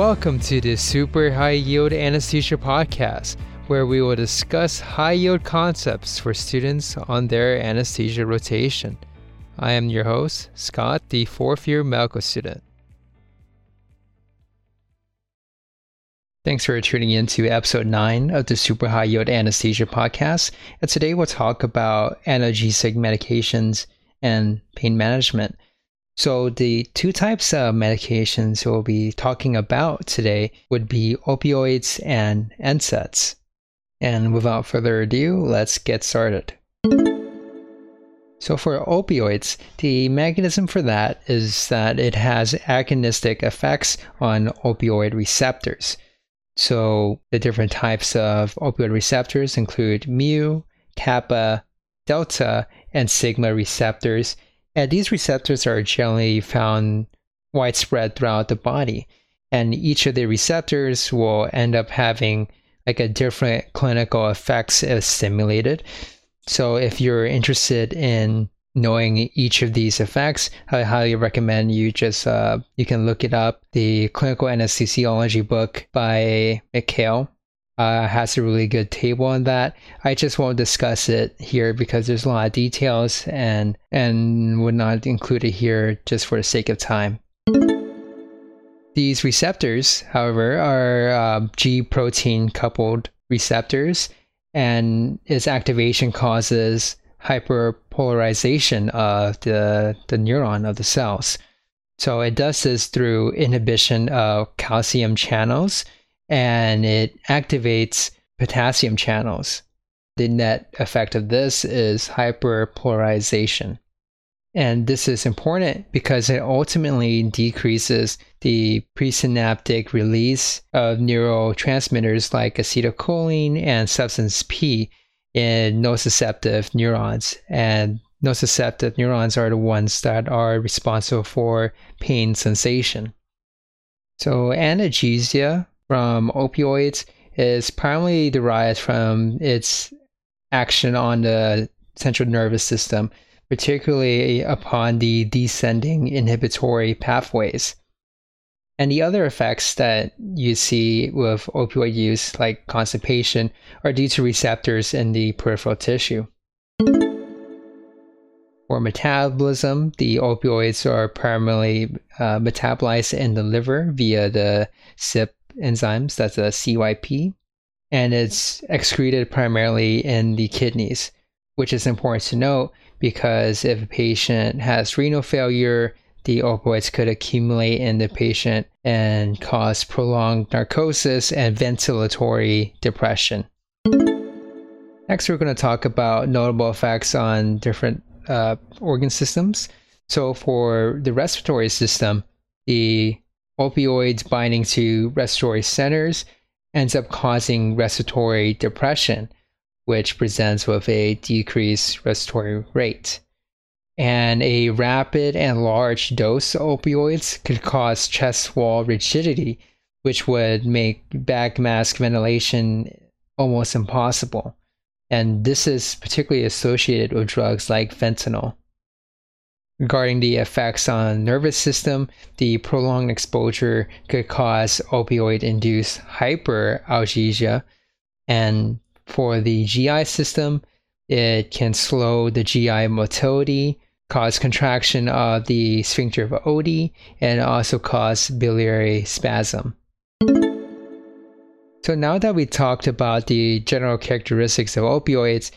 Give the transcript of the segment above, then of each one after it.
welcome to the Super High Yield Anesthesia Podcast, where we will discuss high yield concepts for students on their anesthesia rotation. I am your host, Scott, the fourth year medical student. Thanks for tuning in to episode 9 of the Super High Yield Anesthesia Podcast. And today we'll talk about analgesic medications and pain management. So, the two types of medications we'll be talking about today would be opioids and NSAIDs. And without further ado, let's get started. So, for opioids, the mechanism for that is that it has agonistic effects on opioid receptors. So, the different types of opioid receptors include mu, kappa, delta, and sigma receptors and these receptors are generally found widespread throughout the body. And each of the receptors will end up having like a different clinical effects as stimulated. So if you're interested in knowing each of these effects, I highly recommend you just uh, you can look it up. The clinical anesthesiology book by Mikhail uh, has a really good table on that. I just won't discuss it here because there's a lot of details and and would not include it here just for the sake of time. These receptors, however, are uh, G protein coupled receptors, and its activation causes hyperpolarization of the, the neuron of the cells. So it does this through inhibition of calcium channels and it activates potassium channels. The net effect of this is hyperpolarization. And this is important because it ultimately decreases the presynaptic release of neurotransmitters like acetylcholine and substance P in nociceptive neurons. And nociceptive neurons are the ones that are responsible for pain sensation. So, analgesia from opioids is primarily derived from its action on the central nervous system, particularly upon the descending inhibitory pathways. And the other effects that you see with opioid use, like constipation, are due to receptors in the peripheral tissue. For metabolism, the opioids are primarily uh, metabolized in the liver via the CYP enzymes, that's a CYP, and it's excreted primarily in the kidneys, which is important to note because if a patient has renal failure, the opioids could accumulate in the patient and cause prolonged narcosis and ventilatory depression. Next, we're going to talk about notable effects on different uh, organ systems. So, for the respiratory system, the opioids binding to respiratory centers ends up causing respiratory depression, which presents with a decreased respiratory rate. And a rapid and large dose of opioids could cause chest wall rigidity, which would make bag-mask ventilation almost impossible. And this is particularly associated with drugs like fentanyl. Regarding the effects on nervous system, the prolonged exposure could cause opioid-induced hyperalgesia, and for the GI system, it can slow the GI motility, cause contraction of the sphincter of Oddi, and also cause biliary spasm. So now that we talked about the general characteristics of opioids,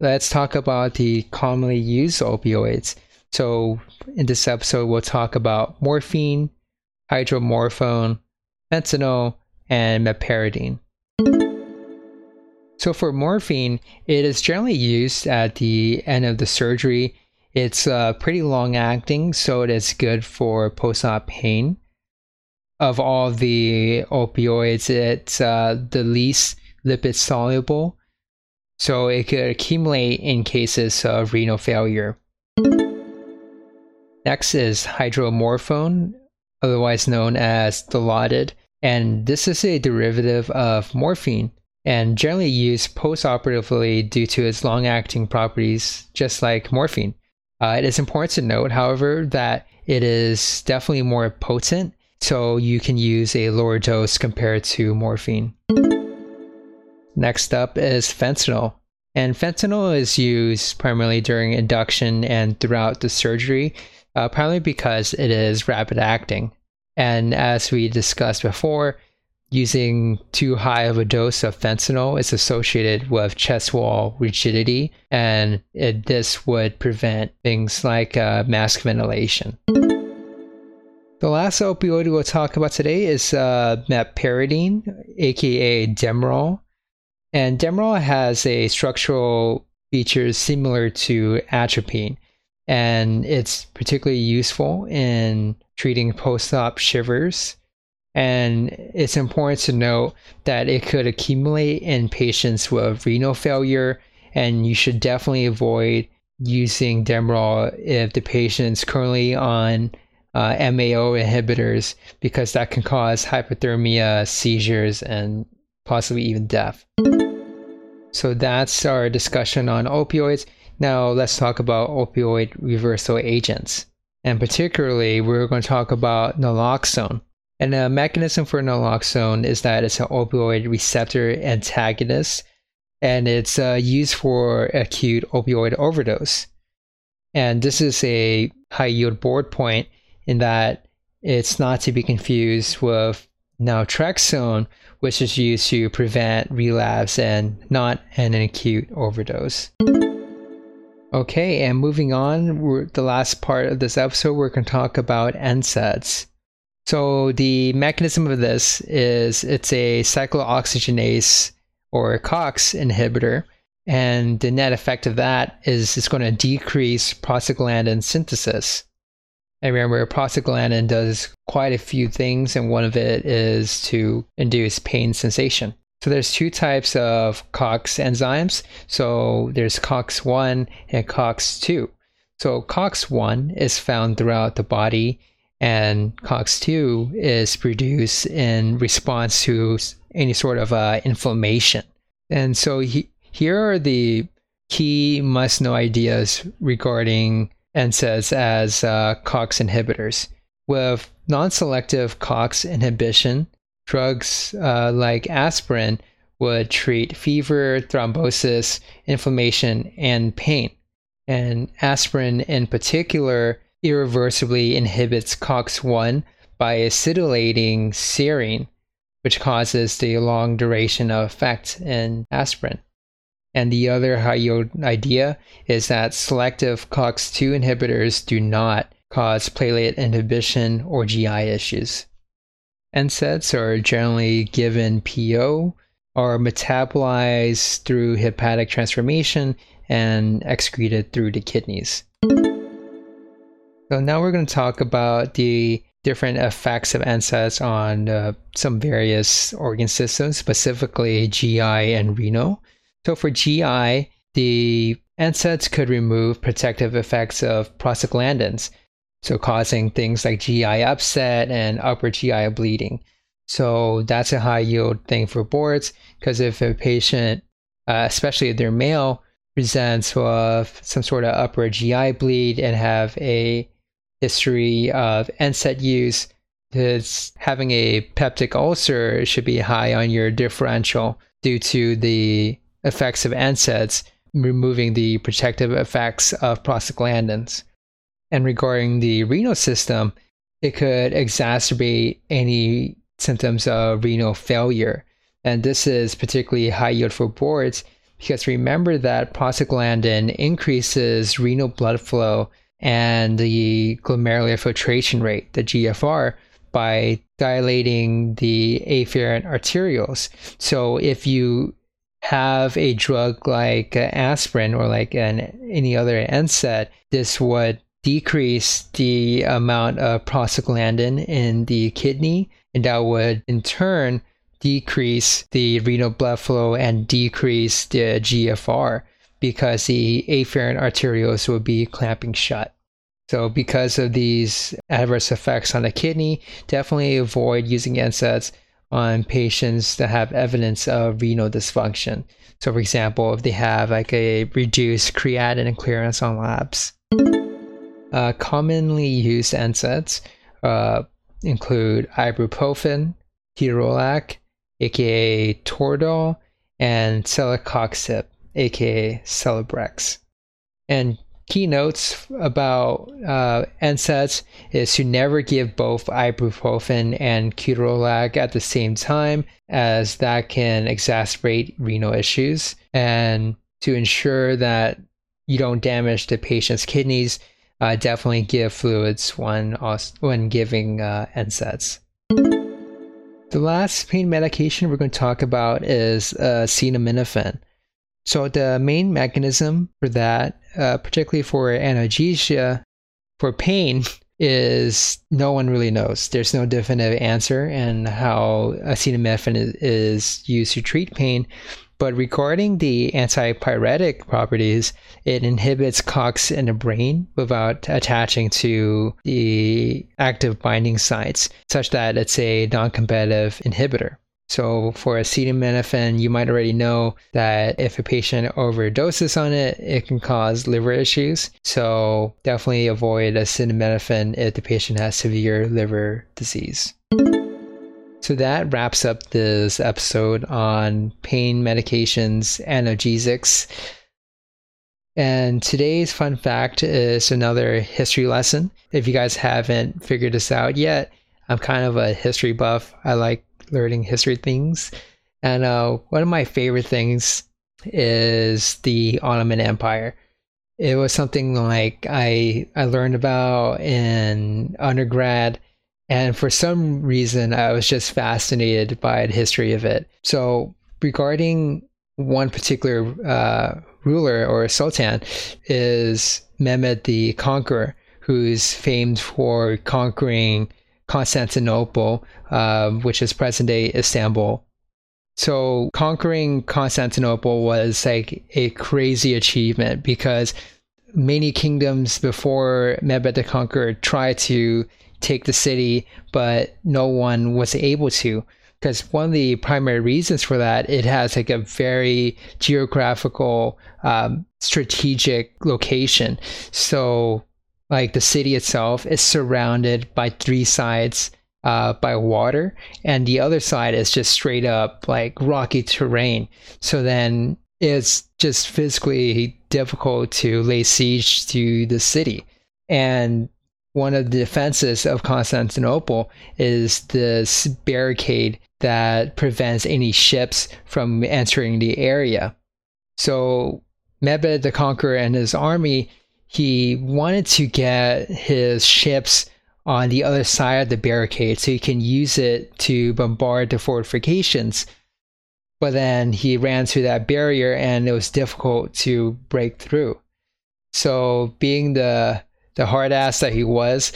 let's talk about the commonly used opioids. So, in this episode, we'll talk about morphine, hydromorphone, fentanyl, and meperidine. So, for morphine, it is generally used at the end of the surgery. It's uh, pretty long acting, so it is good for post op pain. Of all the opioids, it's uh, the least lipid soluble, so it could accumulate in cases of renal failure. Next is hydromorphone, otherwise known as Dilaudid, and this is a derivative of morphine and generally used postoperatively due to its long acting properties, just like morphine. Uh, it is important to note, however, that it is definitely more potent so you can use a lower dose compared to morphine. Next up is fentanyl. And fentanyl is used primarily during induction and throughout the surgery, uh, primarily because it is rapid acting. And as we discussed before, using too high of a dose of fentanyl is associated with chest wall rigidity, and it, this would prevent things like uh, mask ventilation. The last opioid we'll talk about today is uh, aka Demerol. And Demerol has a structural feature similar to atropine, and it's particularly useful in treating post-op shivers and it's important to note that it could accumulate in patients with renal failure, and you should definitely avoid using Demerol if the patient is currently on uh, MAO inhibitors because that can cause hypothermia, seizures, and possibly even death. So that's our discussion on opioids. Now let's talk about opioid reversal agents. And particularly, we're going to talk about naloxone. And the mechanism for naloxone is that it's an opioid receptor antagonist, and it's uh, used for acute opioid overdose. And this is a high yield board point in that it's not to be confused with naltrexone, which is used to prevent relapse and not an acute overdose. Okay, and moving on, the last part of this episode, we're going to talk about NSAIDs. So the mechanism of this is it's a cyclooxygenase or COX inhibitor, and the net effect of that is it's going to decrease prostaglandin synthesis. And remember, prostaglandin does quite a few things, and one of it is to induce pain sensation. So there's two types of COX enzymes. So there's COX1 and COX2. So COX1 is found throughout the body and COX2 is produced in response to any sort of uh, inflammation. And so he, here are the key must know ideas regarding NSAIDs as uh, COX inhibitors. With non selective COX inhibition, drugs uh, like aspirin would treat fever, thrombosis, inflammation, and pain. And aspirin in particular irreversibly inhibits COX1 by acetylating serine, which causes the long duration of effect in aspirin. And the other idea is that selective COX2 inhibitors do not cause platelet inhibition or GI issues. NSAIDs are generally given PO, are metabolized through hepatic transformation, and excreted through the kidneys. So now we're going to talk about the different effects of NSAIDs on uh, some various organ systems, specifically GI and renal. So for GI, the NSAIDs could remove protective effects of prostaglandins, so causing things like GI upset and upper GI bleeding. So that's a high yield thing for boards because if a patient, uh, especially if they're male, presents with some sort of upper GI bleed and have a history of NSAID use, is having a peptic ulcer should be high on your differential due to the effects of NSAIDs removing the protective effects of prostaglandins. And regarding the renal system, it could exacerbate any symptoms of renal failure. And this is particularly high yield for boards because remember that prostaglandin increases renal blood flow and the glomerular filtration rate, the GFR, by dilating the afferent arterioles. So if you have a drug like uh, aspirin or like an, any other NSAID, this would decrease the amount of prostaglandin in the kidney, and that would in turn decrease the renal blood flow and decrease the GFR because the afferent arterioles would be clamping shut. So, because of these adverse effects on the kidney, definitely avoid using NSAIDs on patients that have evidence of renal dysfunction. So, for example, if they have like a reduced creatinine clearance on labs. Uh, commonly used NSAIDs, uh, include ibuprofen, ketorolac, aka Toradol, and celecoxib, aka Celebrex. And keynotes about uh, NSAIDs is to never give both ibuprofen and ketorolac at the same time, as that can exacerbate renal issues. And to ensure that you don't damage the patient's kidneys, uh, definitely give fluids when when giving uh, NSAIDs. The last pain medication we're going to talk about is uh, acetaminophen. So the main mechanism for that, uh, particularly for analgesia, for pain, is no one really knows. There's no definitive answer and how acetaminophen is, is used to treat pain. But regarding the antipyretic properties, it inhibits COX in the brain without attaching to the active binding sites, such that it's a non competitive inhibitor. So for acetaminophen, you might already know that if a patient overdoses on it, it can cause liver issues. So definitely avoid acetaminophen if the patient has severe liver disease. So that wraps up this episode on pain medications, analgesics. And today's fun fact is another history lesson. If you guys haven't figured this out yet, I'm kind of a history buff. I like learning history things. And uh, one of my favorite things is the Ottoman Empire. It was something like I I learned about in undergrad and for some reason, I was just fascinated by the history of it. So, regarding one particular uh, ruler or sultan, is Mehmed the Conqueror, who's famed for conquering Constantinople, um, which is present day Istanbul. So, conquering Constantinople was like a crazy achievement because many kingdoms before Mehmed the Conqueror tried to take the city, but no one was able to. Because one of the primary reasons for that, it has like a very geographical, um, strategic location. So, like the city itself is surrounded by three sides uh, by water, and the other side is just straight up like rocky terrain. So then it's just physically difficult to lay siege to the city. And one of the defenses of Constantinople is this barricade that prevents any ships from entering the area. So Mehmed the Conqueror and his army, he wanted to get his ships on the other side of the barricade so he can use it to bombard the fortifications. But then he ran through that barrier and it was difficult to break through. So being the the hard ass that he was,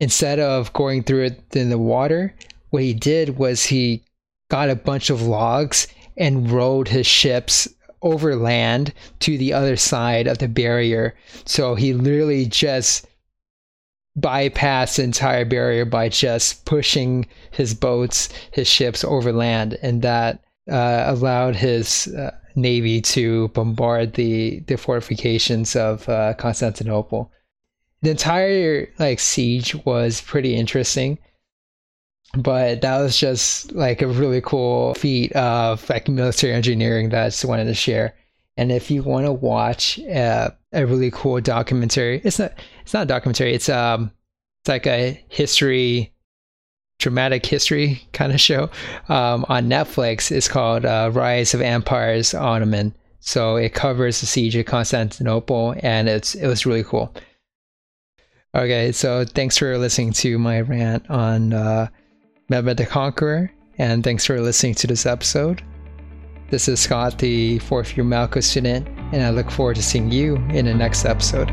instead of going through it in the water, what he did was he got a bunch of logs and rowed his ships over land to the other side of the barrier. So he literally just bypassed the entire barrier by just pushing his boats, his ships over land, and that uh, allowed his uh, navy to bombard the the fortifications of uh, Constantinople the entire like siege was pretty interesting but that was just like a really cool feat of like military engineering that I just wanted to share. And if you want to watch uh, a really cool documentary, it's not it's not a documentary. It's um it's like a history, dramatic history kind of show um, on Netflix. It's called uh, Rise of Empires Ottoman. So it covers the siege of Constantinople, and it's it was really cool. Okay, so thanks for listening to my rant on uh, Mehmed the Conqueror, and thanks for listening to this episode. This is Scott, the fourth year Malco student, and I look forward to seeing you in the next episode.